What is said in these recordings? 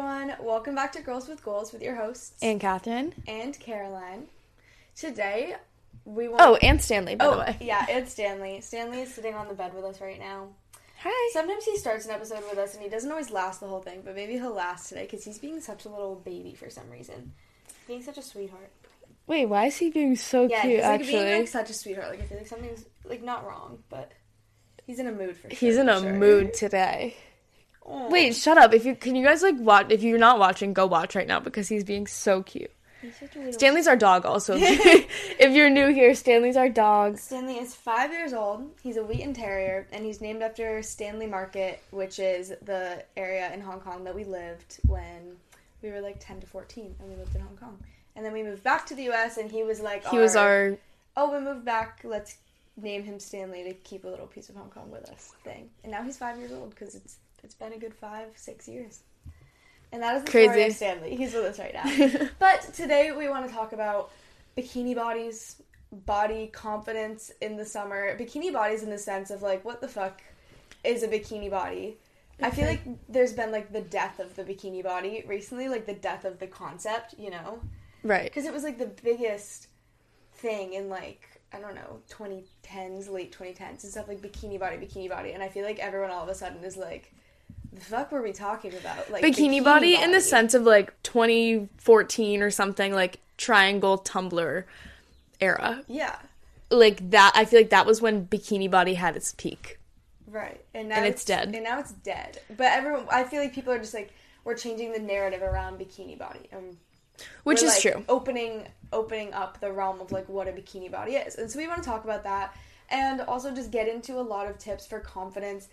everyone? Welcome back to Girls with Goals with your hosts AnnCatherine. and Caroline. Today, we want. Oh, and Stanley, by oh the way. yeah, it's Stanley. Stanley is sitting on the bed with us right now. Hi. Sometimes he starts an episode with us and he doesn't always last the whole thing, but maybe he'll last today because he's being such a little baby for some reason. Being such a sweetheart. Wait, why is he being so Yeah, cute, he's like actually? being like such a sweetheart. Like I feel like something's like not wrong, but he's in a mood for. He's in a sure. mood today. Aw. Wait, shut up. If you can you guys like watch if you're not watching, go watch right now because he's being so cute. He's such a little- Stanley's our dog also. if you're new here, Stanley's our dog. Stanley is five years old. He's a Wheaten Terrier, and he's named after Stanley Market, which is the area in Hong Kong that we lived when we were like 10 to 14, and we lived in Hong Kong. And then we moved back to the U.S., and he was like, He was our oh, we moved back. Let's name him Stanley to keep a little piece of Hong Kong with us thing. And now he's five years old because it's it's been a good five six years. And that is the story Crazy. of Stanley. He's with us right now. but today we want to talk about bikini bodies, body confidence in the summer. Bikini bodies in the sense of like, what the fuck is a bikini body? I feel like there's been like the death of the bikini body recently, like the death of the concept, you know? right. because it was like the biggest thing in like I don't know 2010s, late 2010s and stuff like bikini body, bikini body, and I feel like everyone all of a sudden is like, the fuck were we talking about? Like Bikini, body, in the sense of like 2014 or something like triangle Tumblr era. yeah, Like that I feel like that was when bikini body had its peak. right, and now And it's dead. and now it's dead. But everyone, I feel like people are just like we're changing the narrative around bikini body, and Which is like, true. Opening opening up the realm of like what a bikini body is. And so we want to talk about that and also just get into a lot of tips for confidence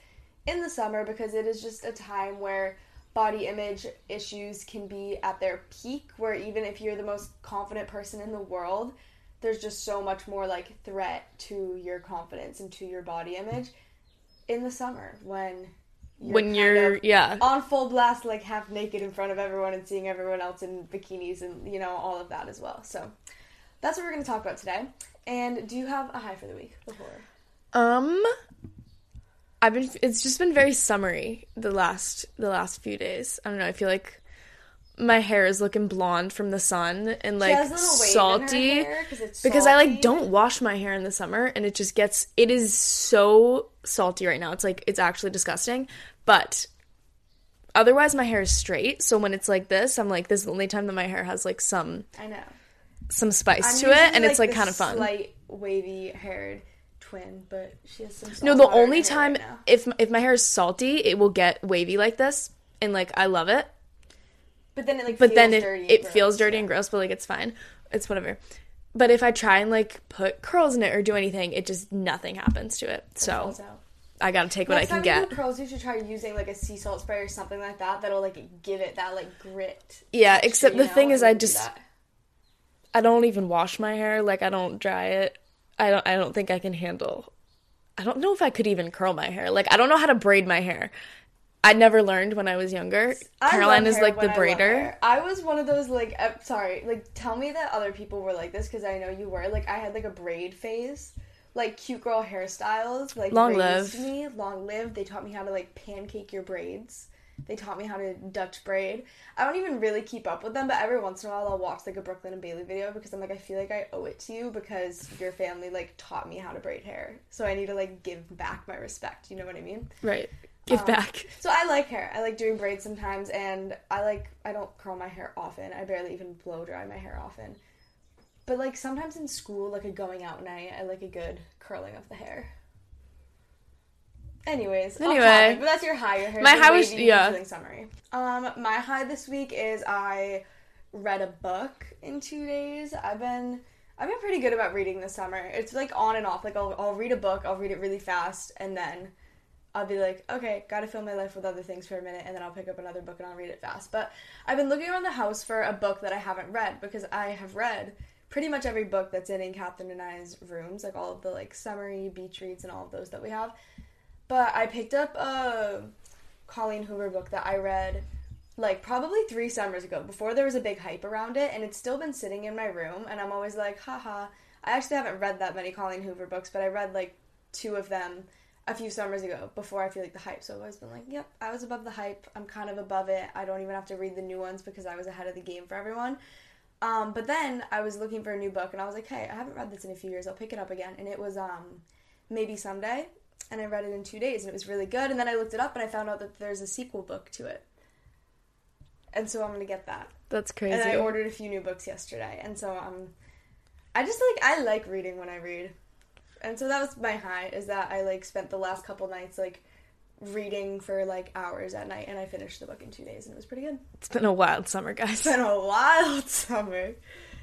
in the summer because it is just a time where body image issues can be at their peak where even if you're the most confident person in the world, there's just so much more like threat to your confidence and to your body image in the summer when you're when you're yeah. on full blast, like half naked in front of everyone and seeing everyone else in bikinis and you know all of that as well. So that's what we're going to talk about today. And do you have a high for the week before? Um, I've been. It's just been very summery the last the last few days. I don't know. I feel like my hair is looking blonde from the sun and like has a little salty in her hair 'cause it's because I like don't wash my hair in the summer and it just gets. It is so salty right now. It's like it's actually disgusting, but. Otherwise, my hair is straight. So when it's like this, I'm like, this is the only time that my hair has like some I know. some spice I'm to it, and it's like kind of fun. Slight wavy haired twin, but she has some. No, the only time right if if my hair is salty, it will get wavy like this, and like I love it. but then it like But feels then it dirty and it gross, feels dirty yeah. and gross, but like it's fine. It's whatever. But if I try and like put curls in it or do anything, it just nothing happens to it. So I gotta take what Next I can you get. do curls, you should try using like a sea salt spray or something like that. That'll like give it that like grit. Yeah, texture, except you the thing know, is I just- I don't even wash my hair. Like I don't dry it. I don't. I don't think I can handle. I don't know if I could even curl my hair. Like I don't know how to braid my hair. I never learned when I was younger. I Caroline is like the when I braider. I was one of those like uh, sorry, like tell me that other people were like this because I know you were. Like I had like a braid phase, like cute girl hairstyles. Like Long live. me, long live. They taught me how to like pancake your braids. They taught me how to Dutch braid. I don't even really keep up with them, but every once in a while I'll watch like a Brooklyn and Bailey video because I'm like I feel like I owe it to you because your family like taught me how to braid hair, so I need to like give back my respect. You know what I mean? Right. Give Um, back. So I like hair. I like doing braids sometimes, and I like I don't curl my hair often. I barely even blow dry my hair often. But like sometimes in school, like a going out night, I like a good curling of the hair. Anyways, Anyway. topic, but that's your high. Your My high was- yeah. Summary. Um, my high this week is I read a book in two days. I've been I've been pretty good about reading this summer. It's like on and off. Like I'll I'll read a book, I'll read it really fast, and then I'll be like, okay, gotta fill my life with other things for a minute, and then I'll pick up another book and I'll read it fast. But I've been looking around the house for a book that I haven't read because I have read pretty much every book that's in Ann Catherine and I's rooms, like all of the like summary beach reads and all of those that we have. But I picked up a Colleen Hoover book that I read like probably three summers ago before there was a big hype around it, and it's still been sitting in my room. And I'm always like, haha. I actually haven't read that many Colleen Hoover books, but I read like two of them a few summers ago before I feel like the hype. So I've always been like, yep, I was above the hype. I'm kind of above it. I don't even have to read the new ones because I was ahead of the game for everyone. Um, but then I was looking for a new book and I was like, hey, I haven't read this in a few years. I'll pick it up again. And it was um, Maybe Someday. And I read it in two days and it was really good. And then I looked it up and I found out that there's a sequel book to it. And so I'm to get that. That's crazy. And I ordered a few new books yesterday. And so um, I just like, I like reading when I read. And so that was my high, is that I like spent the last couple nights like reading for like hours at night and I finished the book in two days and it was pretty good. it's been a wild summer, guys. It's been a wild summer.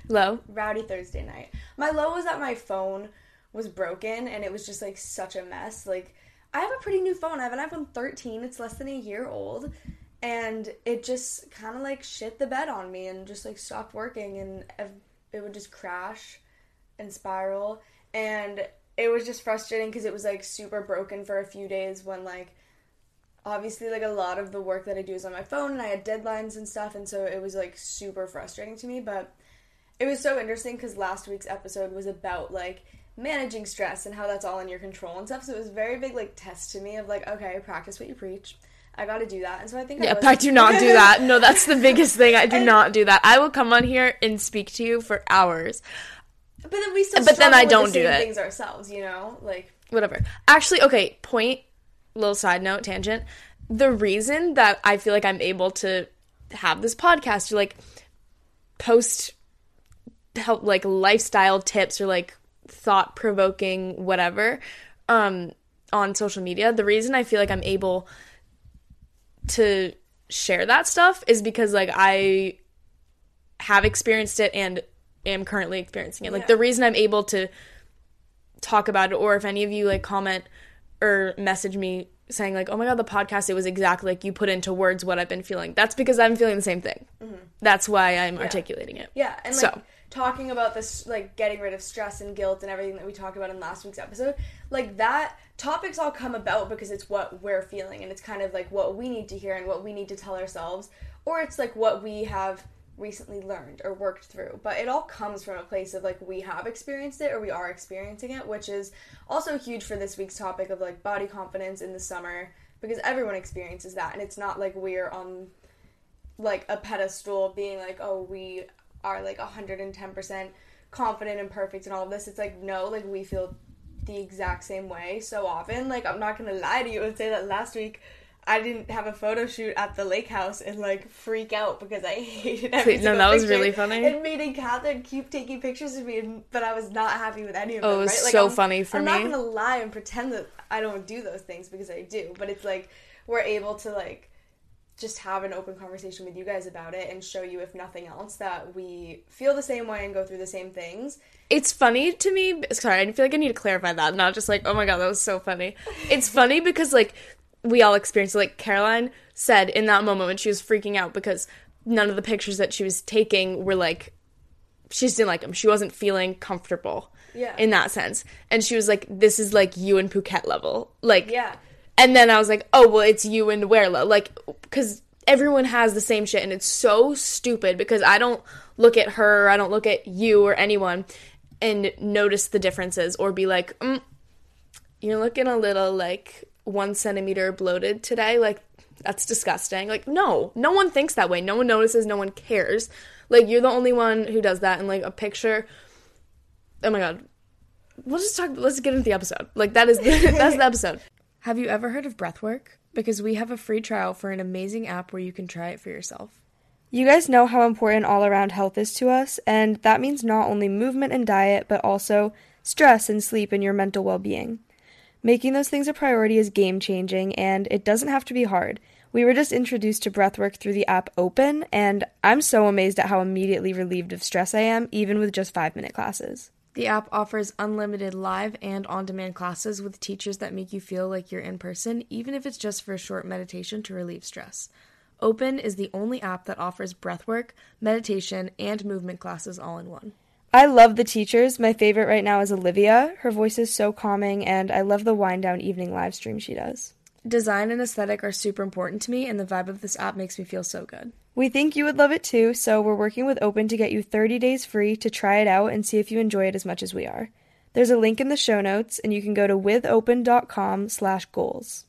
Low. Rowdy Thursday night. My low was that my phone was broken and it was just like such a mess. Like I have a pretty new phone. I have an iPhone 13. It's less than a year old. And it just kind of like shit the bed on me and just like stopped working and it would just crash and spiral. And it was just frustrating because it was like super broken for a few days when like obviously like a lot of the work that I do is on my phone and I had deadlines and stuff and so it was like super frustrating to me but it was so interesting because last week's episode was about like managing stress and how that's all in your control and stuff so it was a very big like test to me of like okay practice what you preach I got to do that and so I think Yep, was- I do not do that. No, that's the biggest thing. I do And- not do that. I will come on here and speak to you for hours. but then we still But then I don't the do it. things ourselves you know like whatever. Actually, okay, point, little side note, tangent. The reason that I feel like I'm able to have this podcast or like post help like lifestyle tips or like thought provoking whatever um on social media, the reason I feel like I'm able to share that stuff is because like I have experienced it and am currently experiencing it. Like Yeah. the reason I'm able to talk about it or if any of you like comment or message me saying like oh my god the podcast it was exactly like you put into words what i've been feeling that's because i'm feeling the same thing that's why i'm articulating it Mm-hmm. Yeah, and like So. Talking about this, like getting rid of stress and guilt and everything that we talked about in last week's episode, like that topics all come about because it's what we're feeling and it's kind of like what we need to hear and what we need to tell ourselves, or it's like what we have recently learned or worked through. But it all comes from a place of like we have experienced it or we are experiencing it, which is also huge for this week's topic of like body confidence in the summer because everyone experiences that and it's not like we're on like a pedestal being like oh we are like 110% confident and perfect and all of this it's like no like we feel the exact same way so often like i'm not gonna lie to you and say that last week i didn't have a photo shoot at the lake house and like freak out because i hated every No, that was picture. really funny. and me and catherine keep taking pictures of me and, but i was not happy with any of Oh, them it was right? Like, so I'm- funny for I'm not gonna lie and pretend that i don't do those things because i do but it's like we're able to like just have an open conversation with you guys about it and show you, if nothing else, that we feel the same way and go through the same things. It's funny to me. Sorry, I feel like I need to clarify that, not just like, oh my god, that was so funny. It's funny because like we all experienced it. Like Caroline said in that moment when she was freaking out because none of the pictures that she was taking were like she just didn't like them. She wasn't feeling comfortable. Yeah. In that sense, and she was like, "This is like you and Phuket level." Like, Yeah. And then I was like, oh, well, it's you and Werla. Like, because everyone has the same shit. And it's so stupid because I don't look at her, I don't look at you or anyone and notice the differences or be like, mm, you're looking a little like one centimeter bloated today. Like, that's disgusting. Like, no, no one thinks that way. No one notices, no one cares. Like, you're the only one who does that in like a picture. Oh my god. We'll just talk. Let's get into the episode. Like that is the, that's the episode. Have you ever heard of Breathwork? Because we have a free trial for an amazing app where you can try it for yourself. You guys know how important all around health is to us, and that means not only movement and diet, but also stress and sleep and your mental well being. Making those things a priority is game changing, and it doesn't have to be hard. We were just introduced to breathwork through the app Open, and I'm so amazed at how immediately relieved of stress I am, even with just five minute classes. The app offers unlimited live and on demand classes with teachers that make you feel like you're in person, even if it's just for a short meditation to relieve stress. Open is the only app that offers breathwork, meditation, and movement classes all in one. I love the teachers. My favorite right now is Olivia. Her voice is so calming, and I love the wind down evening live stream she does. Design and aesthetic are super important to me, and the vibe of this app makes me feel so good. We think you would love it too, so we're working with Open to get you 30 days free to try it out and see if you enjoy it as much as we are. There's a link in the show notes, and you can go to withopen.com slash goals.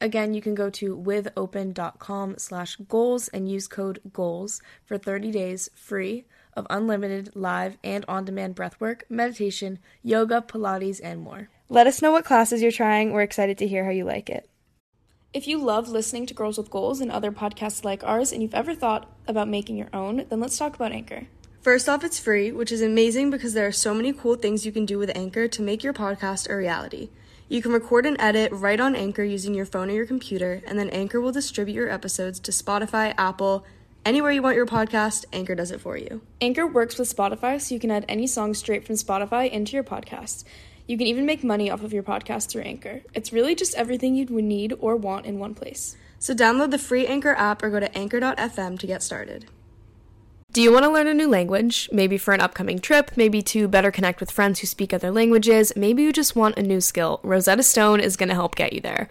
Again, you can go to withopen.com slash goals and use code GOALS for 30 days free of unlimited live and on-demand breathwork, meditation, yoga, Pilates, and more. Let us know what classes you're trying. We're excited to hear how you like it. If you love listening to Girls with Goals and other podcasts like ours, and you've ever thought about making your own, then let's talk about Anchor. First off, it's free, which is amazing because there are so many cool things you can do with Anchor to make your podcast a reality. You can record and edit right on Anchor using your phone or your computer, and then Anchor will distribute your episodes to Spotify, Apple, anywhere you want your podcast, Anchor does it for you. Anchor works with Spotify, so you can add any song straight from Spotify into your podcast. You can even make money off of your podcast through Anchor. It's really just everything you'd need or want in one place. So download the free Anchor app or go to anchor.fm to get started. Do you want to learn a new language? Maybe for an upcoming trip, maybe to better connect with friends who speak other languages, maybe you just want a new skill. Rosetta Stone is going to help get you there.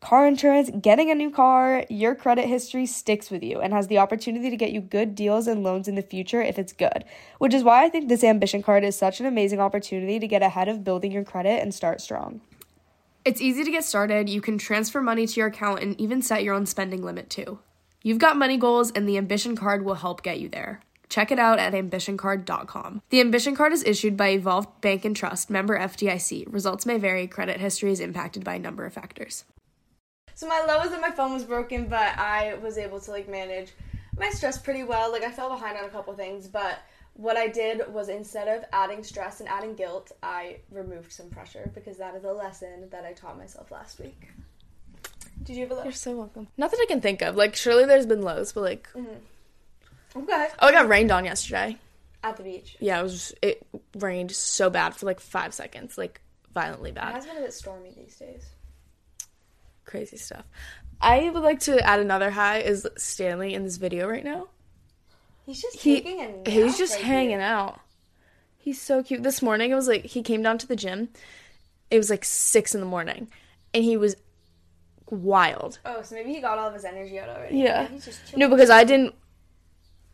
car insurance, getting a new car, your credit history sticks with you and has the opportunity to get you good deals and loans in the future if it's good. Which is why I think this ambition card is such an amazing opportunity to get ahead of building your credit and start strong. It's easy to get started. You can transfer money to your account and even set your own spending limit too. You've got money goals, and the Ambition Card will help get you there. Check it out at ambitioncard.com. The Ambition Card is issued by Evolve Bank and Trust, member FDIC. Results may vary. Credit history is impacted by a number of factors. So my low was that my phone was broken, but I was able to like manage my stress pretty well. Like I fell behind on a couple things, but what I did was instead of adding stress and adding guilt, I removed some pressure because that is a lesson that I taught myself last week. Did you have a low? You're so welcome. Not that I can think of. Like, surely there's been lows, but like, mm-hmm. Okay. oh, I got rained on yesterday. At the beach. Yeah, it was. It rained so bad for like five seconds, like violently bad. It has been a bit stormy these days. Crazy stuff. I would like to add another high is Stanley in this video right now. He's just He taking a nap. he's just right hanging here. out. He's so cute. This morning it was like he came down to the gym. It was like six in the morning, and he was wild. Oh, so maybe he got all of his energy out already. Yeah. He's just chilling. No, because I didn't.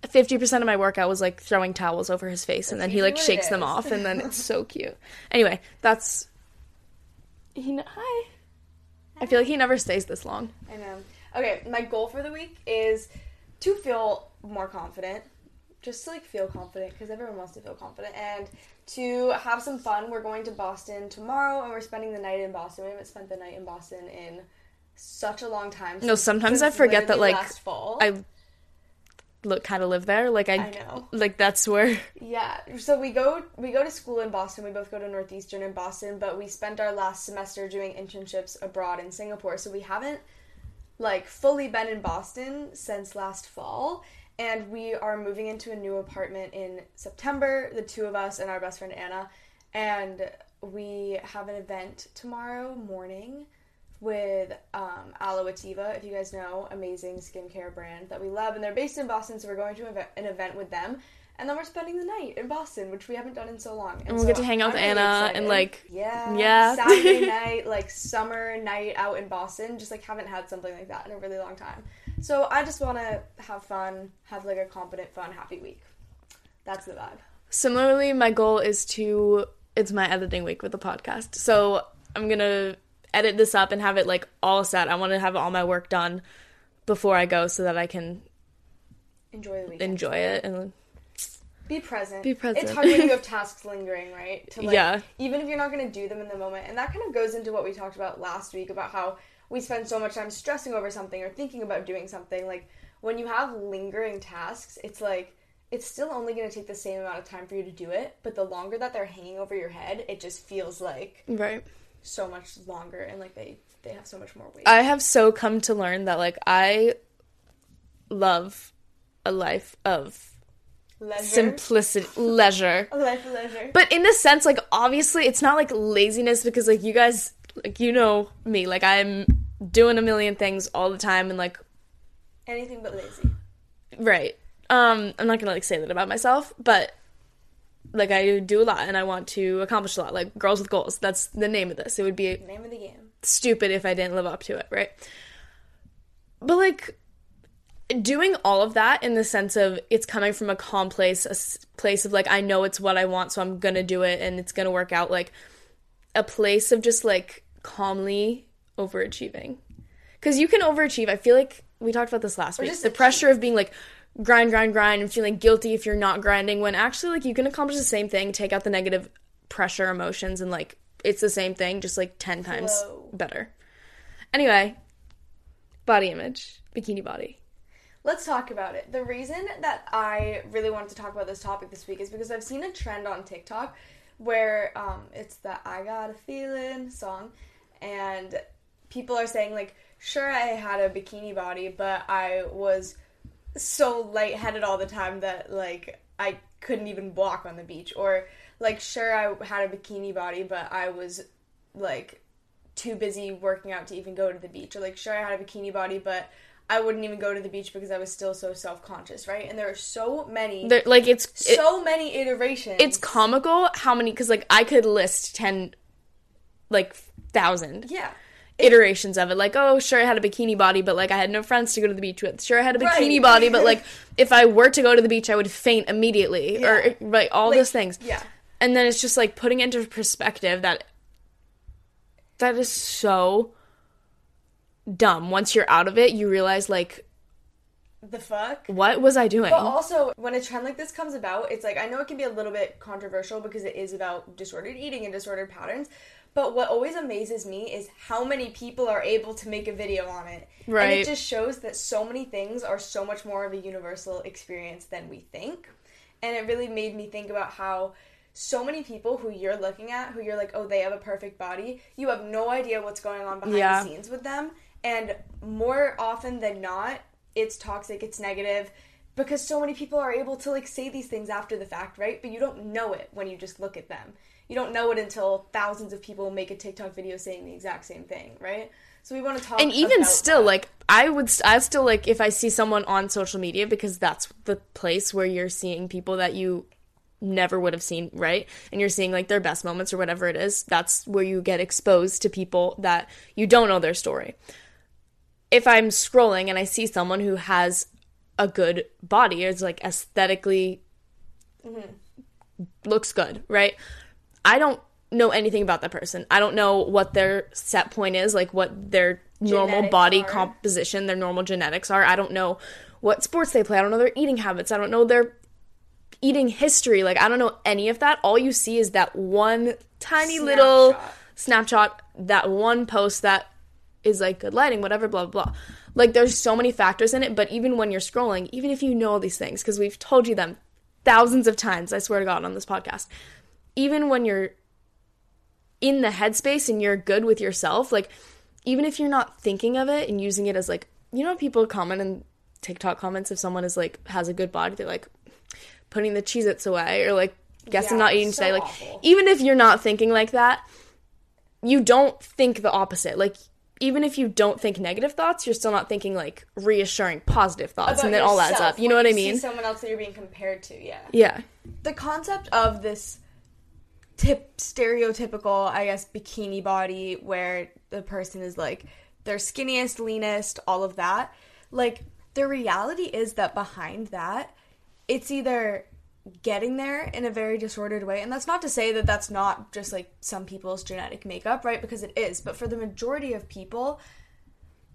Fifty percent of my workout was like throwing towels over his face, and then he like shakes them off, and then it's so cute. Anyway, that's. He hi. I feel like he never stays this long. I know. Okay, my goal for the week is to feel more confident. Just to like feel confident because everyone wants to feel confident and to have some fun. We're going to Boston tomorrow and we're spending the night in Boston. We haven't spent the night in Boston in such a long time. No, sometimes I forget that, like, last fall. I look kind of live there. Like I, I know. like that's where. Yeah. So we go we go to school in Boston. We both go to Northeastern in Boston, but we spent our last semester doing internships abroad in Singapore. So we haven't like fully been in Boston since last fall. And we are moving into a new apartment in September, the two of us and our best friend Anna. And we have an event tomorrow morning with um, Aloativa, if you guys know, amazing skincare brand that we love. And they're based in Boston, so we're going to an event with them. And then we're spending the night in Boston, which we haven't done in so long. And we'll get to hang out with I'm really Anna and, like, yeah, yeah. Saturday night, like summer night out in Boston. Just like haven't had something like that in a really long time. So I just want to have fun, have like a competent, fun, happy week. That's the vibe. Similarly, my goal is to. It's my editing week with the podcast, so I'm gonna edit this up and have it like all set. I want to have all my work done before I go, so that I can Enjoy the weekend. enjoy it and Be present. Be present. It's hard when you have tasks lingering, right? To like, Yeah. Even if you're not going to do them in the moment, and that kind of goes into what we talked about last week about how we spend so much time stressing over something or thinking about doing something. Like when you have lingering tasks, it's like it's still only going to take the same amount of time for you to do it, but the longer that they're hanging over your head, it just feels like right. So much longer and like they they have so much more weight. I have so come to learn that like I love a life of leisure, simplicity, leisure. a life of leisure. But in a sense, like obviously, it's not like laziness because like you guys, like you know me, like I'm doing a million things all the time and like Anything but lazy. right. Um, I'm not gonna like say that about myself, but like I do a lot and I want to accomplish a lot. Like girls with goals. That's the name of this. It would be Name of the game. stupid if I didn't live up to it, right? But like doing all of that in the sense of it's coming from a calm place, a place of like I know it's what I want, so I'm gonna do it and it's gonna work out. Like a place of just like calmly overachieving, because you can overachieve. I feel like we talked about this last week. The pressure of being like grind, grind, grind, and feeling guilty if you're not grinding. When actually, like you can accomplish the same thing, take out the negative pressure emotions, and like it's the same thing, just like ten times Flow. better. Anyway, body image, bikini body. Let's talk about it. The reason that I really wanted to talk about this topic this week is because I've seen a trend on TikTok where um, it's the I Got a Feeling song, and people are saying, like, sure, I had a bikini body, but I was so lightheaded all the time that, like, I couldn't even walk on the beach. Or, like, sure, I had a bikini body, but I was, like, too busy working out to even go to the beach. Or like, sure, I had a bikini body, but I wouldn't even go to the beach because I was still so self conscious, right? And there are so many, There, like it's it- so many iterations. it's comical how many because like I could list ten, like thousand. yeah, iterations of it. Like, oh, sure, I had a bikini body, but like I had no friends to go to the beach with. Sure, I had a bikini Right. body, but like if I were to go to the beach, I would faint immediately, or Yeah. like all Like, those things. yeah. and then it's just like putting into perspective that that is so dumb. Once you're out of it, you realize like, The fuck? what was I doing? But also, when a trend like this comes about, it's like I know it can be a little bit controversial because it is about disordered eating and disordered patterns. But what always amazes me is how many people are able to make a video on it. And it just shows that so many things are so much more of a universal experience than we think. And it really made me think about how so many people who you're looking at, who you're like, oh, they have a perfect body, you have no idea what's going on behind Yeah. the scenes with them. And more often than not, it's toxic, it's negative, because so many people are able to like say these things after the fact, right? But you don't know it when you just look at them. You don't know it until thousands of people make a TikTok video saying the exact same thing, right? So we want to talk and even still that. like i would st- i still like if i see someone on social media because that's the place where you're seeing people that you never would have seen right and you're seeing like their best moments or whatever it is that's where you get exposed to people that you don't know their story if i'm scrolling and i see someone who has a good body it's like aesthetically mm-hmm. looks good right i don't know anything about that person. I don't know what their set point is like what their normal Genetics body are. composition their normal genetics are. I don't know what sports they play. I don't know their eating habits. I don't know their eating history. Like i don't know any of that. All you see is that one tiny little snapshot that one post that is like good lighting whatever blah blah blah. Like there's so many factors in it but even when you're scrolling even if you know all these things because we've told you them thousands of times i swear to god on this podcast even when you're in the headspace and you're good with yourself, like even if you're not thinking of it and using it as like you know people comment in TikTok comments if someone is like has a good body, they're like putting the Cheez Its away or like guess I'm not eating so today. Like awful. even if you're not thinking like that, you don't think the opposite. Like even if you don't think negative thoughts, you're still not thinking like reassuring positive thoughts About and then all adds up. You know what I you see mean? someone else that you're being compared to, yeah. Yeah. the concept of this tip stereotypical i guess bikini body where the person is like their skinniest leanest all of that. Like the reality is that behind that it's either getting there in a very disordered way and that's not to say that that's not just like some people's genetic makeup right because it is but for the majority of people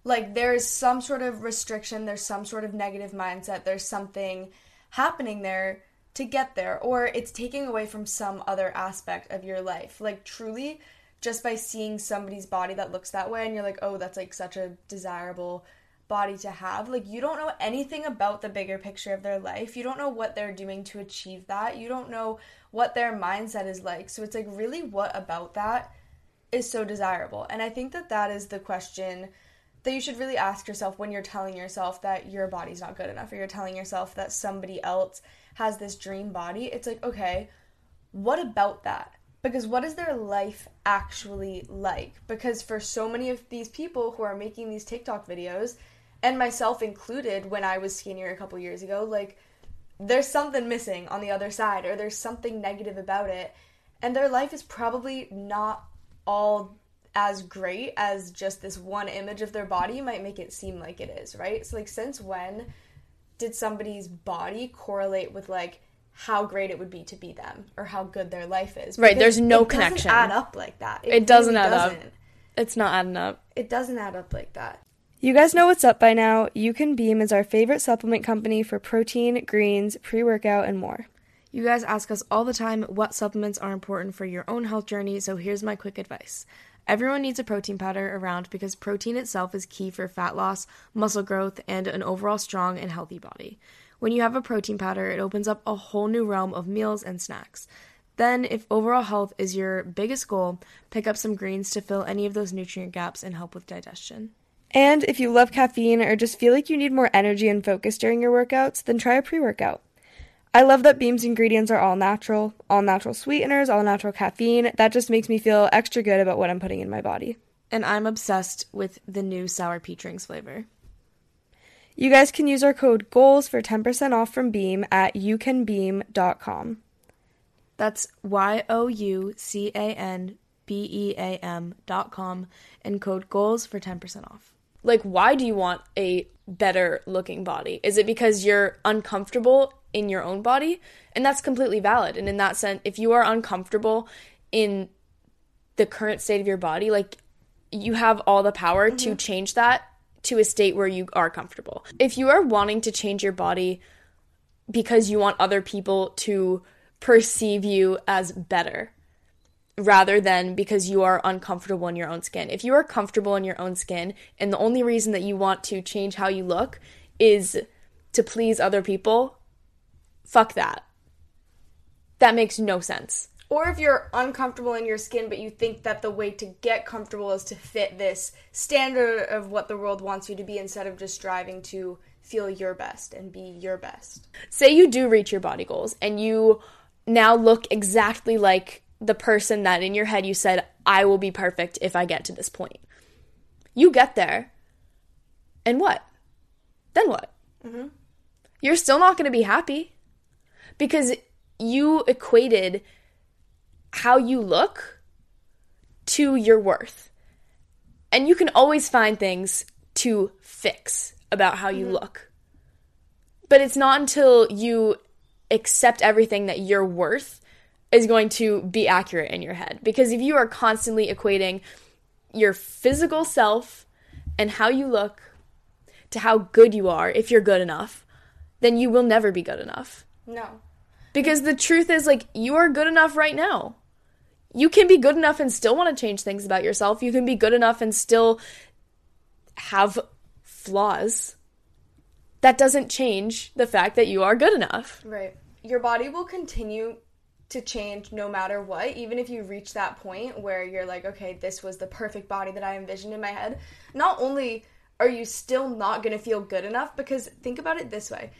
like there's some sort of restriction there's some sort of negative mindset there's something happening there to get there or it's taking away from some other aspect of your life. Like truly just by seeing somebody's body that looks that way and you're like oh that's like such a desirable body to have like you don't know anything about the bigger picture of their life. You don't know what they're doing to achieve that. You don't know what their mindset is like. So it's like really what about that is so desirable? And i think that that is the question that you should really ask yourself when you're telling yourself that your body's not good enough or you're telling yourself that somebody else has this dream body. It's like, okay, what about that? Because what is their life actually like? Because for so many of these people who are making these TikTok videos, and myself included when I was skinnier a couple years ago, like there's something missing on the other side or there's something negative about it. And their life is probably not all as great as just this one image of their body might make it seem like it is, right? So like since when did somebody's body correlate with like how great it would be to be them or how good their life is? Right, Because there's no it doesn't connection. add up like that. It doesn't really add up. doesn't. It's not adding up. It doesn't add up like that. You guys know what's up by now. You Can Beam is our favorite supplement company for protein, greens, pre workout, and more. You guys ask us all the time what supplements are important for your own health journey, so here's my quick advice. Everyone needs a protein powder around because protein itself is key for fat loss, muscle growth, and an overall strong and healthy body. When you have a protein powder, it opens up a whole new realm of meals and snacks. Then, if overall health is your biggest goal, pick up some greens to fill any of those nutrient gaps and help with digestion. And if you love caffeine or just feel like you need more energy and focus during your workouts, then try a pre workout. I love that Beam's ingredients are all natural, all natural sweeteners, all natural caffeine. That just makes me feel extra good about what I'm putting in my body. And I'm obsessed with the new sour peach rings flavor. You guys can use our code GOALS for 10% off from Beam at youcanbeam.com. That's Y O U C A N B E A M dot com, and code GOALS for 10% off. Like, why do you want a better looking body? Is it because you're uncomfortable in your own body? And that's completely valid. And in that sense, if you are uncomfortable in the current state of your body, like, you have all the power mm-hmm. to change that to a state where you are comfortable. If you are wanting to change your body because you want other people to perceive you as better rather than because you are uncomfortable in your own skin. If you are comfortable in your own skin and the only reason that you want to change how you look is to please other people, fuck that. That makes no sense. Or if you're uncomfortable in your skin, but you think that the way to get comfortable is to fit this standard of what the world wants you to be instead of just striving to feel your best and be your best. Say you do reach your body goals and you now look exactly like the person that in your head you said, I will be perfect if I get to this point. You get there. And what? Then what? Mm-hmm. You're still not going to be happy because you equated how you look to your worth. And you can always find things to fix about how you mm-hmm. look. But it's not until you accept everything that you're worth is going to be accurate in your head. Because if you are constantly equating your physical self and how you look to how good you are, if you're good enough, then you will never be good enough. No. Because the truth is, like, you are good enough right now you can be good enough and still want to change things about yourself. You can be good enough and still have flaws. That doesn't change the fact that you are good enough. Right. Your body will continue to change no matter what, even if you reach that point where you're like, okay, this was the perfect body that I envisioned in my head. Not only are you still not going to feel good enough, because think about it this way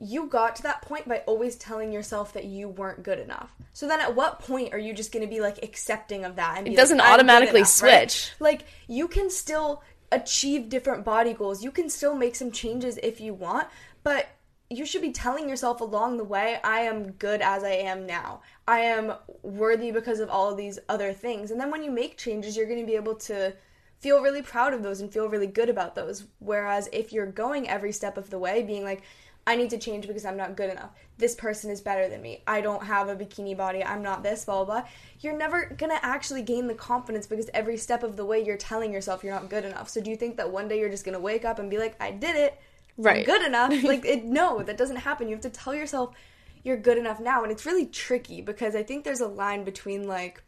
you got to that point by always telling yourself that you weren't good enough. So then at what point are you just going to be like accepting of that and It doesn't like, automatically enough, switch. Right? Like you can still achieve different body goals. You can still make some changes if you want, but you should be telling yourself along the way, I am good as I am now. I am worthy because of all of these other things. And then when you make changes, you're going to be able to feel really proud of those and feel really good about those. Whereas if you're going every step of the way being like, I need to change because I'm not good enough. This person is better than me. I don't have a bikini body. I'm not this, blah, blah, blah. You're never going to actually gain the confidence because every step of the way you're telling yourself you're not good enough. So do you think that one day you're just going to wake up and be like, I did it? Right. I'm good enough? like, it, no, that doesn't happen. You have to tell yourself you're good enough now. And it's really tricky because I think there's a line between like,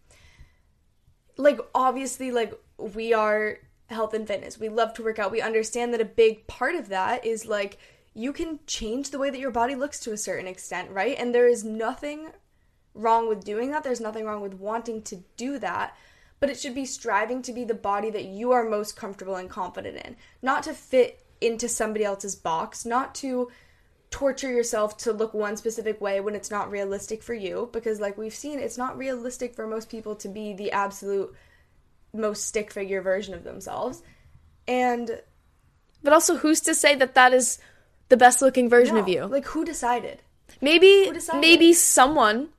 like, obviously, like, we are health and fitness. We love to work out. We understand that a big part of that is like, you can change the way that your body looks to a certain extent, right? And there is nothing wrong with doing that. There's nothing wrong with wanting to do that. But it should be striving to be the body that you are most comfortable and confident in, not to fit into somebody else's box, not to torture yourself to look one specific way when it's not realistic for you. Because, like we've seen, it's not realistic for most people to be the absolute most stick figure version of themselves. And. But also, who's to say that that is the best looking version no. of you. Like who decided? Maybe who decided? maybe someone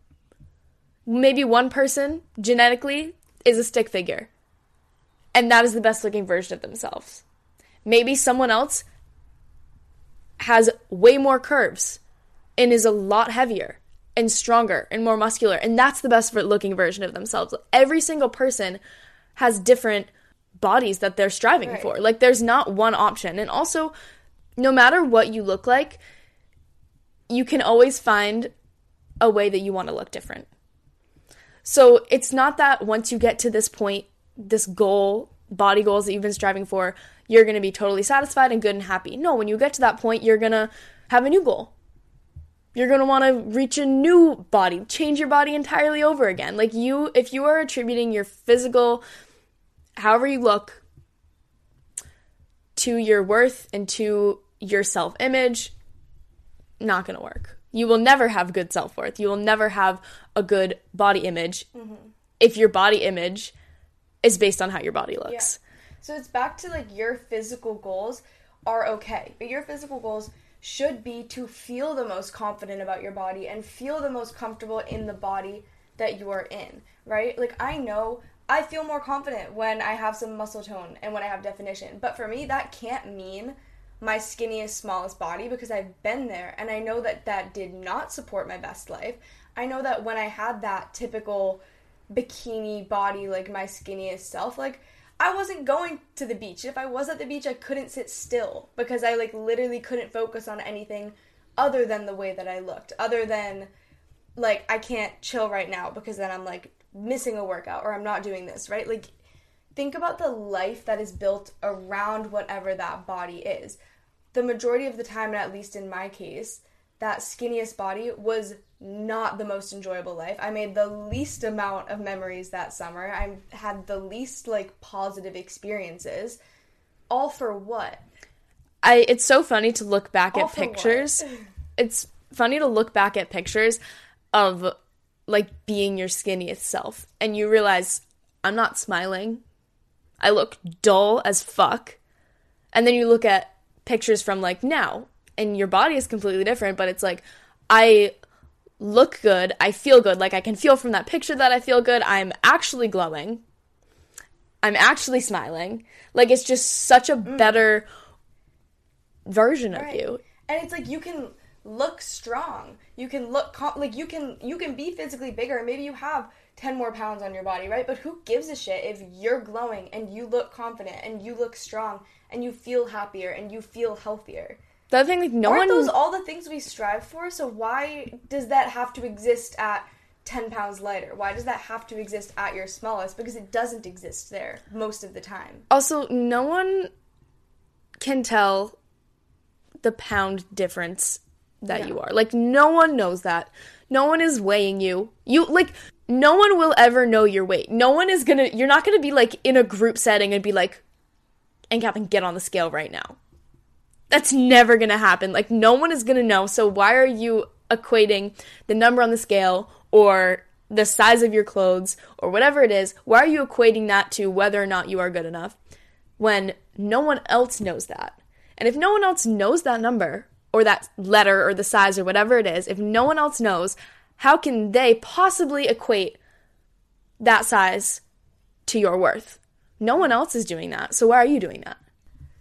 maybe one person genetically is a stick figure. And that is the best looking version of themselves. Maybe someone else has way more curves and is a lot heavier and stronger and more muscular and that's the best looking version of themselves. Every single person has different bodies that they're striving right. for. Like there's not one option. And also no matter what you look like, you can always find a way that you want to look different. So it's not that once you get to this point, this goal, body goals that you've been striving for, you're going to be totally satisfied and good and happy. No, when you get to that point, you're going to have a new goal. You're going to want to reach a new body, change your body entirely over again. Like you, if you are attributing your physical, however you look, to your worth and to your self image, not going to work. You will never have good self worth. You will never have a good body image mm-hmm. if your body image is based on how your body looks. Yeah. So it's back to like your physical goals are okay, but your physical goals should be to feel the most confident about your body and feel the most comfortable in the body that you are in, right? Like I know I feel more confident when I have some muscle tone and when I have definition. But for me, that can't mean my skinniest, smallest body because I've been there and I know that that did not support my best life. I know that when I had that typical bikini body, like my skinniest self, like I wasn't going to the beach. If I was at the beach, I couldn't sit still because I like literally couldn't focus on anything other than the way that I looked, other than like I can't chill right now because then I'm like missing a workout or I'm not doing this, right? Like think about the life that is built around whatever that body is. The majority of the time, and at least in my case, that skinniest body was not the most enjoyable life. I made the least amount of memories that summer. I had the least like positive experiences. All for what? I it's so funny to look back All at what? pictures. It's funny to look back at pictures of like being your skinniest self and you realize I'm not smiling. I look dull as fuck. And then you look at pictures from like now and your body is completely different, but it's like I look good, I feel good, like I can feel from that picture that I feel good. I'm actually glowing. I'm actually smiling. Like it's just such a mm. better version of you. And it's like you can look strong. You can look like you can you can be physically bigger and maybe you have 10 more pounds on your body, right? But who gives a shit if you're glowing and you look confident and you look strong and you feel happier and you feel healthier? The other thing, like no Aren't one those all the things we strive for? So why does that have to exist at 10 pounds lighter? Why does that have to exist at your smallest? Because it doesn't exist there most of the time. also no one can tell the pound difference that you are. Like no one knows that. No one is weighing you. You like no one will ever know your weight. No one is gonna you're not gonna be like in a group setting and be like Ann Catherine, get on the scale right now. That's never gonna happen. Like no one is gonna know. So why are you equating the number on the scale or the size of your clothes or whatever it is? Why are you equating that to whether or not you are good enough when no one else knows that? And if no one else knows that number or that letter or the size or whatever it is, if no one else knows, how can they possibly equate that size to your worth? No one else is doing that. So why are you doing that?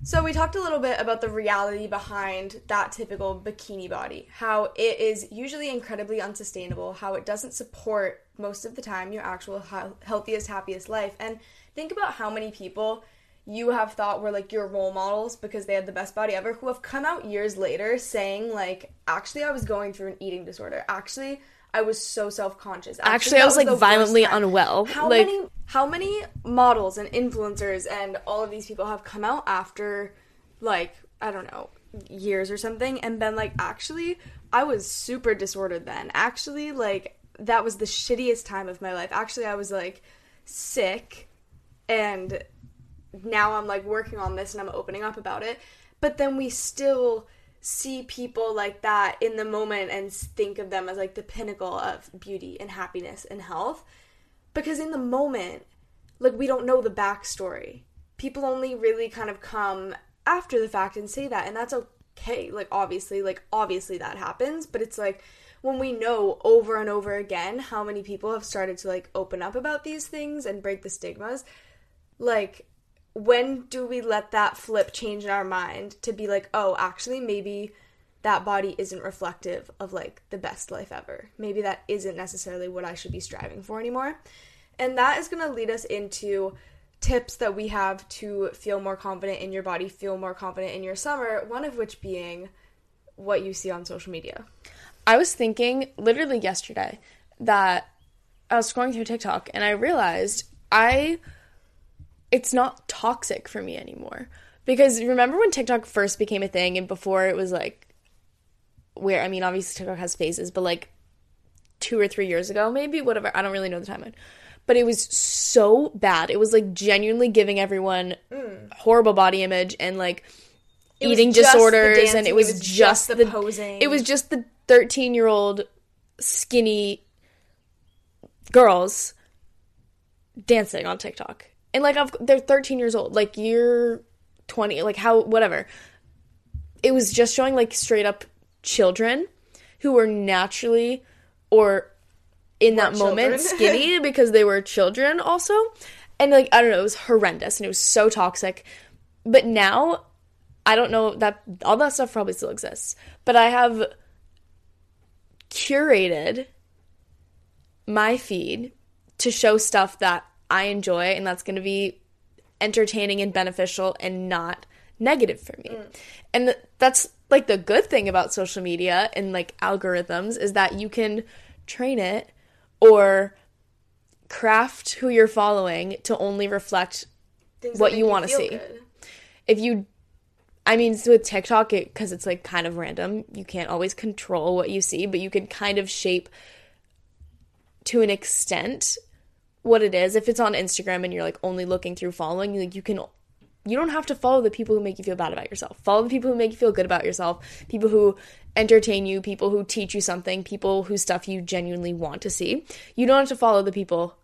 So we talked a little bit about the reality behind that typical bikini body, how it is usually incredibly unsustainable, how it doesn't support most of the time your actual healthiest, happiest life. And think about how many people you have thought were like your role models because they had the best body ever who have come out years later saying like actually I was going through an eating disorder. Actually, I was so self-conscious. Actually, I that was, like, violently unwell. How Like- many how many models and influencers and all of these people have come out after like I don't know years or something and been like actually I was super disordered then actually like that was the shittiest time of my life actually I was like sick and now I'm like working on this and I'm opening up about it. But then we still see people like that in the moment and think of them as like the pinnacle of beauty and happiness and health. Because in the moment like we don't know the backstory. People only really kind of come after the fact and say that and that's okay. Like obviously like obviously that happens but it's like when we know over and over again how many people have started to like open up about these things and break the stigmas like when do we let that flip change in our mind to be like oh actually maybe that body isn't reflective of like the best life ever. Maybe that isn't necessarily what i should be striving for anymore. And that is going to lead us into tips that we have to feel more confident in your body feel more confident in your summer one of which being what you see on social media. I was thinking literally yesterday that I was scrolling through TikTok and I realized I it's not toxic for me anymore. Because remember when TikTok first became a thing and before it was like where I mean obviously TikTok has phases, but like 2 or 3 years ago maybe whatever, I don't really know the timeline. But it was so bad. It was like genuinely giving everyone mm. horrible body image and like was eating disorders and dancing, it it was, was just, just the the posing. It was just the 13 year old skinny girls dancing on TikTok. And like I've, they're 13 years old. Like you're 20, like how whatever. It was just showing like straight up children who were naturally or in that moment skinny because they were children also. and like I don't know, it was horrendous and it was so toxic. But now I don't know that all that stuff probably still exists. But I have curated my feed to show stuff that I enjoy and that's going to be entertaining and beneficial and not negative for me. Mm. And that's like the good thing about social media and like algorithms is that you can train it or craft who you're following to only reflect Things what you want to see. good. If you I mean, so with TikTok, it because it's like kind of random. You can't always control what you see, but you can kind of shape to an extent what it is. If it's on Instagram and you're like only looking through following, like you can, you don't have to follow the people who make you feel bad about yourself. Follow the people who make you feel good about yourself. People who entertain you. People who teach you something. People whose stuff you genuinely want to see. You don't have to follow the people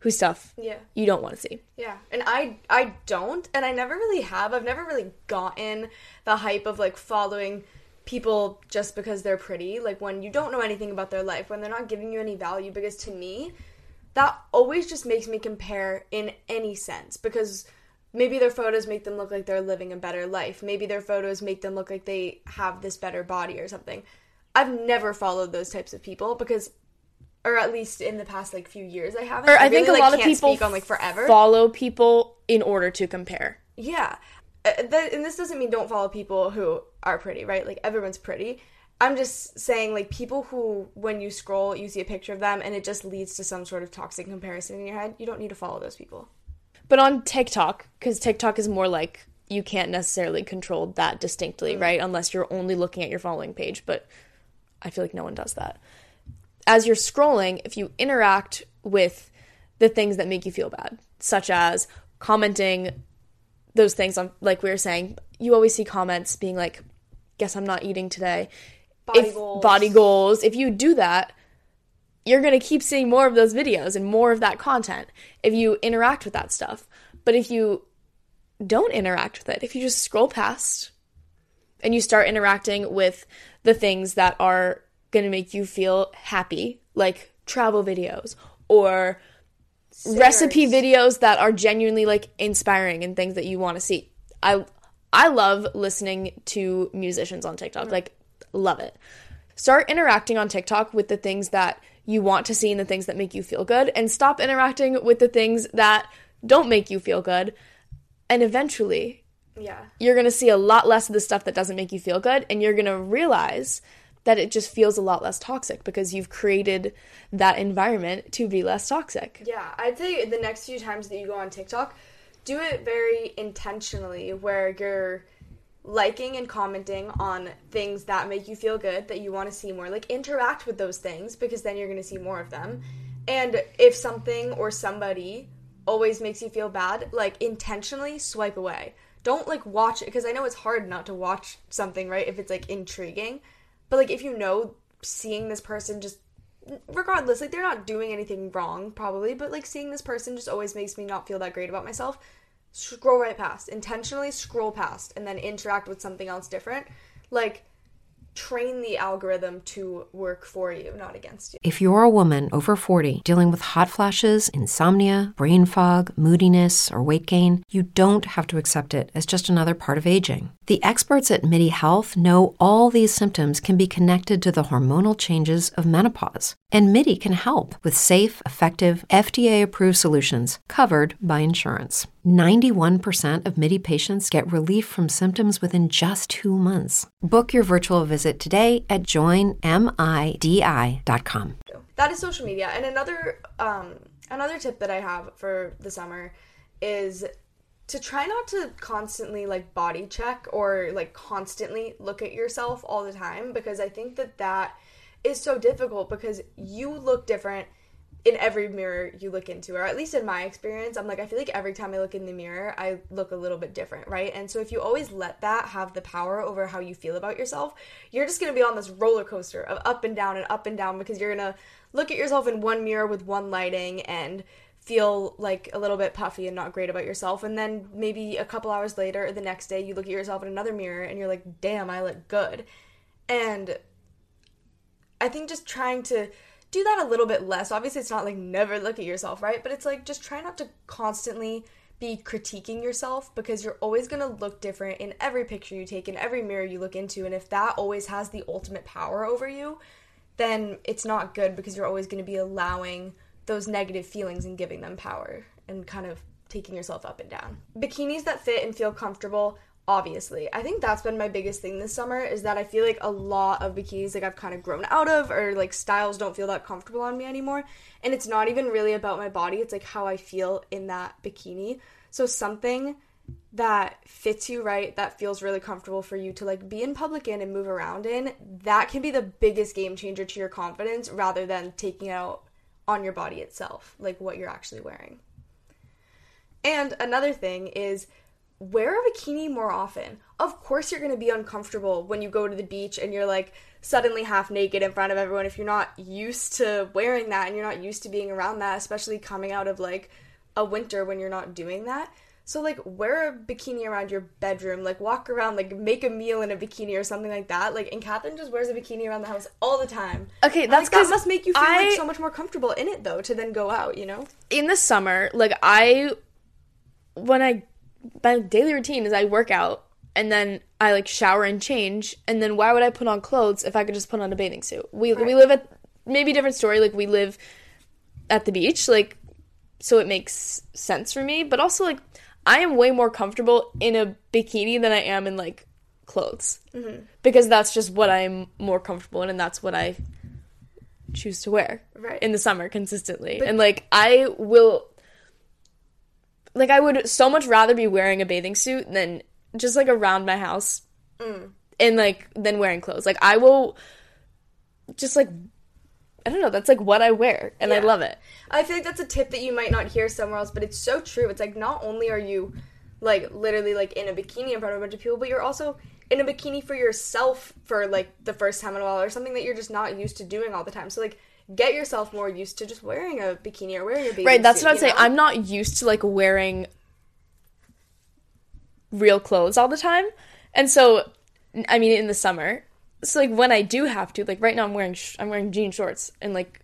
whose stuff Yeah. you don't want to see. Yeah, and I I don't, and I never really have. I've never really gotten the hype of like following people just because they're pretty. Like when you don't know anything about their life, when they're not giving you any value. Because to me, that always just makes me compare in any sense. Because maybe their photos make them look like they're living a better life. Maybe their photos make them look like they have this better body or something. I've never followed those types of people because. Or at least in the past like few years, I haven't. Or I think really, a like, lot of people speak on like forever. follow people in order to compare. Yeah. Uh, that, and this doesn't mean don't follow people who are pretty, right? Like everyone's pretty. I'm just saying, like, people who, when you scroll, you see a picture of them and it just leads to some sort of toxic comparison in your head, you don't need to follow those people. But on TikTok, because TikTok is more like you can't necessarily control that distinctly, mm. right? Unless you're only looking at your following page. But I feel like no one does that. As you're scrolling, if you interact with the things that make you feel bad, such as commenting those things on, like we were saying, you always see comments being like, guess I'm not eating today. Body if, goals. Body goals. If you do that, you're going to keep seeing more of those videos and more of that content if you interact with that stuff. But if you don't interact with it, if you just scroll past and you start interacting with the things that are going to make you feel happy, like travel videos or recipe videos that are genuinely like inspiring and things that you want to see. I I love listening to musicians on TikTok. Like love it. Start interacting on TikTok with the things that you want to see and the things that make you feel good and stop interacting with the things that don't make you feel good. And eventually, Yeah. you're going to see a lot less of the stuff that doesn't make you feel good and you're going to realize that it just feels a lot less toxic because you've created that environment to be less toxic. Yeah, I'd say the next few times that you go on TikTok, do it very intentionally where you're liking and commenting on things that make you feel good that you want to see more. Like interact with those things because then you're going to see more of them. And if something or somebody always makes you feel bad, like intentionally swipe away. Don't like watch it because I know it's hard not to watch something, right? If it's like intriguing. But like if you know seeing this person just regardless, like they're not doing anything wrong, probably, but like seeing this person just always makes me not feel that great about myself. Scroll right past, intentionally scroll past, and then interact with something else different. Like, train the algorithm to work for you, not against you. If you're a woman over 40 dealing with hot flashes, insomnia, brain fog, moodiness, or weight gain, you don't have to accept it as just another part of aging. The experts at MIDI Health know all these symptoms can be connected to the hormonal changes of menopause. And MIDI can help with safe, effective, FDA approved solutions covered by insurance. 91% of MIDI patients get relief from symptoms within just two months. Book your virtual visit today at joinmidi.com. That is social media. And another um another tip that I have for the summer is to try not to constantly like body check or like constantly look at yourself all the time because I think that that is so difficult because you look different in every mirror you look into, or at least in my experience, I'm like, I feel like every time I look in the mirror, I look a little bit different, right? And so if you always let that have the power over how you feel about yourself, you're just gonna be on this roller coaster of up and down and up and down because you're gonna look at yourself in one mirror with one lighting and feel like a little bit puffy and not great about yourself. And then maybe a couple hours later or the next day, you look at yourself in another mirror and you're like, damn, I look good. And I think just trying to do that a little bit less. Obviously, it's not like never look at yourself, right? But it's like just try not to constantly be critiquing yourself because you're always going to look different in every picture you take, in every mirror you look into. And if that always has the ultimate power over you, then it's not good because you're always going to be allowing those negative feelings and giving them power and kind of taking yourself up and down. Bikinis that fit and feel comfortable obviously. I think that's been my biggest thing this summer is that I feel like a lot of bikinis like I've kind of grown out of or like styles don't feel that comfortable on me anymore. And it's not even really about my body, it's like how I feel in that bikini. So something that fits you right, that feels really comfortable for you to like be in public in and move around in, that can be the biggest game changer to your confidence rather than taking out on your body itself, like what you're actually wearing. And another thing is wear a bikini more often. Of course, you're going to be uncomfortable when you go to the beach and you're like suddenly half naked in front of everyone if you're not used to wearing that and you're not used to being around that, especially coming out of like a winter when you're not doing that. So like wear a bikini around your bedroom, like walk around, like make a meal in a bikini or something like that. Like Ann Catherine just wears a bikini around the house all the time. Okay, that's like, that must make you feel I- like so much more comfortable in it though to then go out, you know? in the summer, like I when I my daily routine is I work out and then I like shower and change and then why would I put on clothes if I could just put on a bathing suit? We we live at maybe different story like we live at the beach like so it makes sense for me, but also like I am way more comfortable in a bikini than I am in like clothes. Mm-hmm. Because that's just what I'm more comfortable in and that's what I choose to wear Right. in the summer consistently. and like I will like I would so much rather be wearing a bathing suit than just like around my house mm. and like than wearing clothes. Like I will just like I don't know, that's like what I wear and I love it. I feel like that's a tip that you might not hear somewhere else, but it's so true. It's like not only are you like literally like in a bikini in front of a bunch of people, but you're also in a bikini for yourself for like the first time in a while or something that you're just not used to doing all the time. So like get yourself more used to just wearing a bikini or wearing a bathing Right, that's suit, what I'm saying. know? I'm not used to like wearing real clothes all the time. And so I mean in the summer. So like when I do have to, like right now I'm wearing sh- I'm wearing jean shorts and like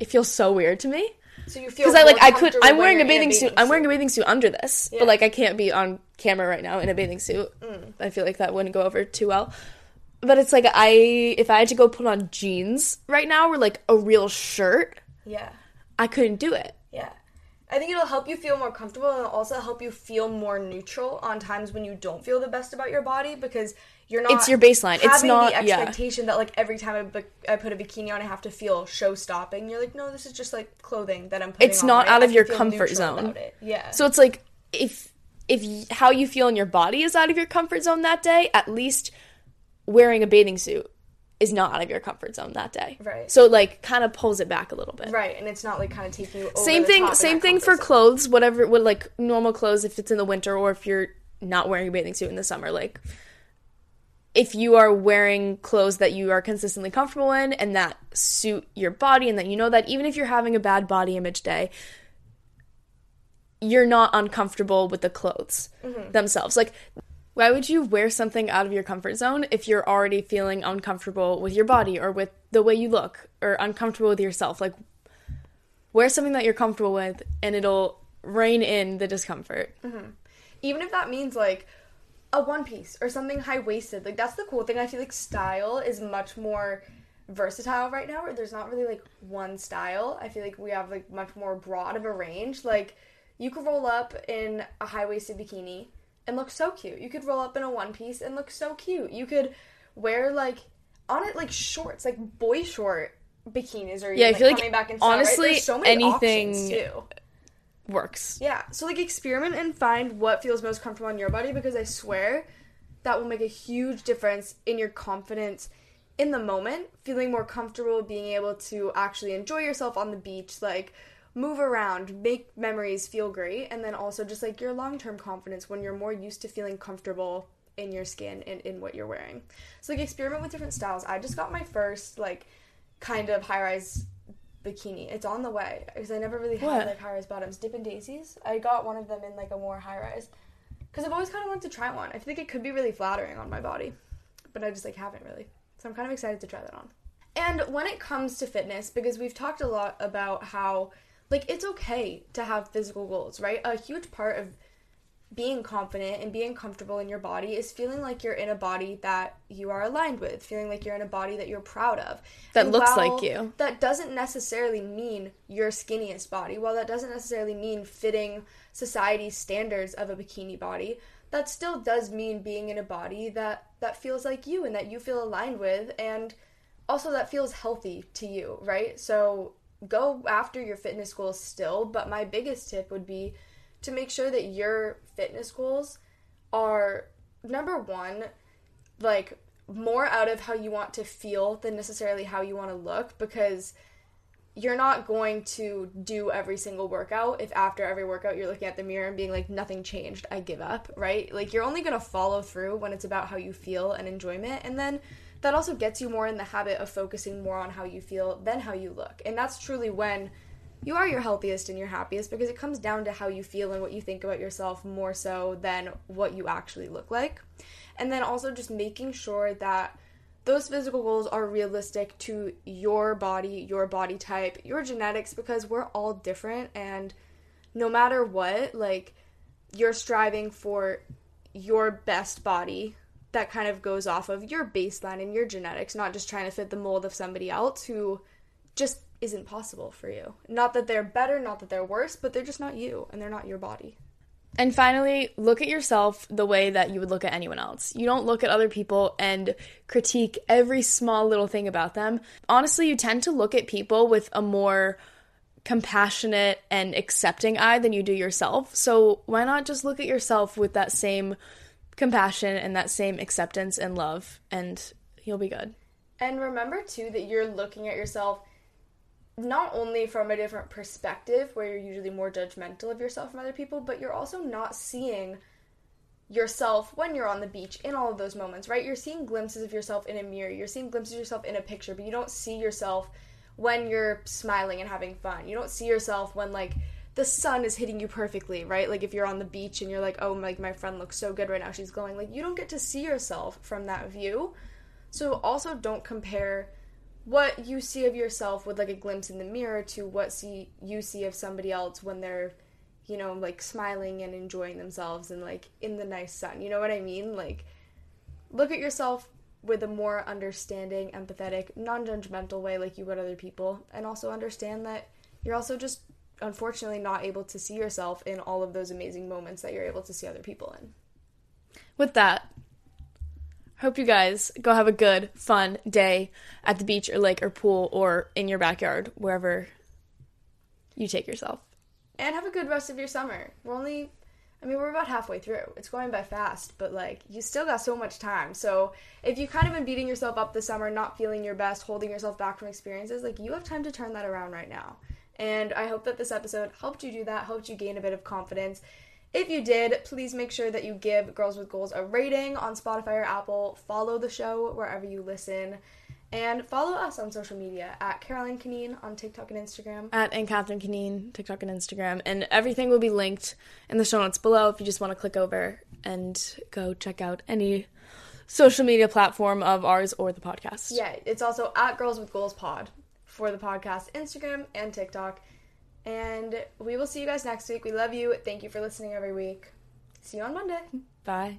it feels so weird to me so you feel because I like I could I'm when wearing a you're in bathing suit. I'm wearing a bathing suit under this, Yeah. but like I can't be on camera right now in a bathing suit. Mm. I feel like that wouldn't go over too well. But it's like I if I had to go put on jeans right now or like a real shirt, Yeah. I couldn't do it. Yeah. I think it'll help you feel more comfortable and it'll also help you feel more neutral on times when you don't feel the best about your body because you're not It's your baseline. It's not- the yeah. expectation that like every time I, bu- I put a bikini on I have to feel show stopping. You're like, no, this is just like clothing that I'm putting on. It's on, not right? out of your comfort zone. it. Yeah. So it's like if if y- how you feel in your body is out of your comfort zone that day, at least wearing a bathing suit is not out of your comfort zone that day. Right. So it, like kind of pulls it back a little bit. right, and it's not like kind of taking you over Same the thing same thing for zone. clothes, whatever what like normal clothes if it's in the winter or if you're not wearing a bathing suit in the summer like if you are wearing clothes that you are consistently comfortable in and that suit your body and that you know that even if you're having a bad body image day you're not uncomfortable with the clothes mm-hmm. themselves like why would you wear something out of your comfort zone if you're already feeling uncomfortable with your body or with the way you look or uncomfortable with yourself like wear something that you're comfortable with and it'll rein in the discomfort mm-hmm. even if that means like a one piece or something high waisted. Like that's the cool thing. I feel like style is much more versatile right now where there's not really like one style. I feel like we have like much more broad of a range. Like you could roll up in a high waisted bikini and look so cute. You could roll up in a one piece and look so cute. You could wear like on it like shorts, like boy short bikinis or Yeah, I feel like, coming back in style, right? honestly, There's so anything- too. works Yeah, so like experiment and find what feels most comfortable on your body because I swear that will make a huge difference in your confidence in the moment, feeling more comfortable, being able to actually enjoy yourself on the beach, like move around, make memories, feel great, and then also just like your long term confidence when you're more used to feeling comfortable in your skin and in what you're wearing. So like experiment with different styles. I just got my first like kind of high rise bikini. It's on the way because I never really had What? like high rise bottoms. Dippin' Daisies. I got one of them in like a more high rise because I've always kind of wanted to try one. I think it could be really flattering on my body, but I just like haven't really. So I'm kind of excited to try that on. And when it comes to fitness, because we've talked a lot about how, like, it's okay to have physical goals, right? A huge part of being confident and being comfortable in your body is feeling like you're in a body that you are aligned with, feeling like you're in a body that you're proud of. That And looks like you. That doesn't necessarily mean your skinniest body. While that doesn't necessarily mean fitting society's standards of a bikini body, that still does mean being in a body that that feels like you and that you feel aligned with and also that feels healthy to you, right? So go after your fitness goals still, but my biggest tip would be to make sure that your fitness goals are number one, like more out of how you want to feel than necessarily how you want to look because you're not going to do every single workout if after every workout you're looking at the mirror and being like nothing changed i give up right? Like you're only going to follow through when it's about how you feel and enjoyment and then that also gets you more in the habit of focusing more on how you feel than how you look and that's truly when you are your healthiest and your happiest because it comes down to how you feel and what you think about yourself more so than what you actually look like and then also just making sure that those physical goals are realistic to your body, your body type, your genetics, because we're all different. And no matter what, like, you're striving for your best body that kind of goes off of your baseline and your genetics, not just trying to fit the mold of somebody else who just isn't possible for you. Not that they're better, not that they're worse, but they're just not you and they're not your body. And finally, look at yourself the way that you would look at anyone else. You don't look at other people and critique every small little thing about them. Honestly, you tend to look at people with a more compassionate and accepting eye than you do yourself. So, why not just look at yourself with that same compassion and that same acceptance and love, and you'll be good. And remember too that you're looking at yourself not only from a different perspective where you're usually more judgmental of yourself from other people, but you're also not seeing yourself when you're on the beach in all of those moments, right? You're seeing glimpses of yourself in a mirror, you're seeing glimpses of yourself in a picture, but you don't see yourself when you're smiling and having fun. You don't see yourself when like the sun is hitting you perfectly, right? Like if you're on the beach and you're like, "Oh, like my friend looks so good right now. She's glowing." Like you don't get to see yourself from that view. So also don't compare what you see of yourself with like a glimpse in the mirror to what see you see of somebody else when they're you know like smiling and enjoying themselves and like in the nice sun you know what i mean like look at yourself with a more understanding empathetic non-judgmental way like you would other people and also understand that you're also just unfortunately not able to see yourself in all of those amazing moments that you're able to see other people in With that, I hope you guys go have a good, fun day at the beach or lake or pool or in your backyard, wherever you take yourself. and have a good rest of your summer. We're only, I mean, we're about halfway through. It's going by fast, but like, you still got so much time. So, if you've kind of been beating yourself up this summer, not feeling your best, holding yourself back from experiences, like, you have time to turn that around right now. And I hope that this episode helped you do that, helped you gain a bit of confidence. If you did, please make sure that you give Girls with Goals a rating on Spotify or Apple. Follow the show wherever you listen. And follow us on social media at Caroline Conneen on TikTok and Instagram. At Ann Catherine Conneen, TikTok and Instagram, and everything will be linked in the show notes below if you just want to click over and go check out any social media platform of ours or the podcast. Yeah, it's also at Girls with Goals Pod for the podcast, Instagram and TikTok. And we will see you guys next week. We love you. Thank you for listening every week. See you on Monday. Bye.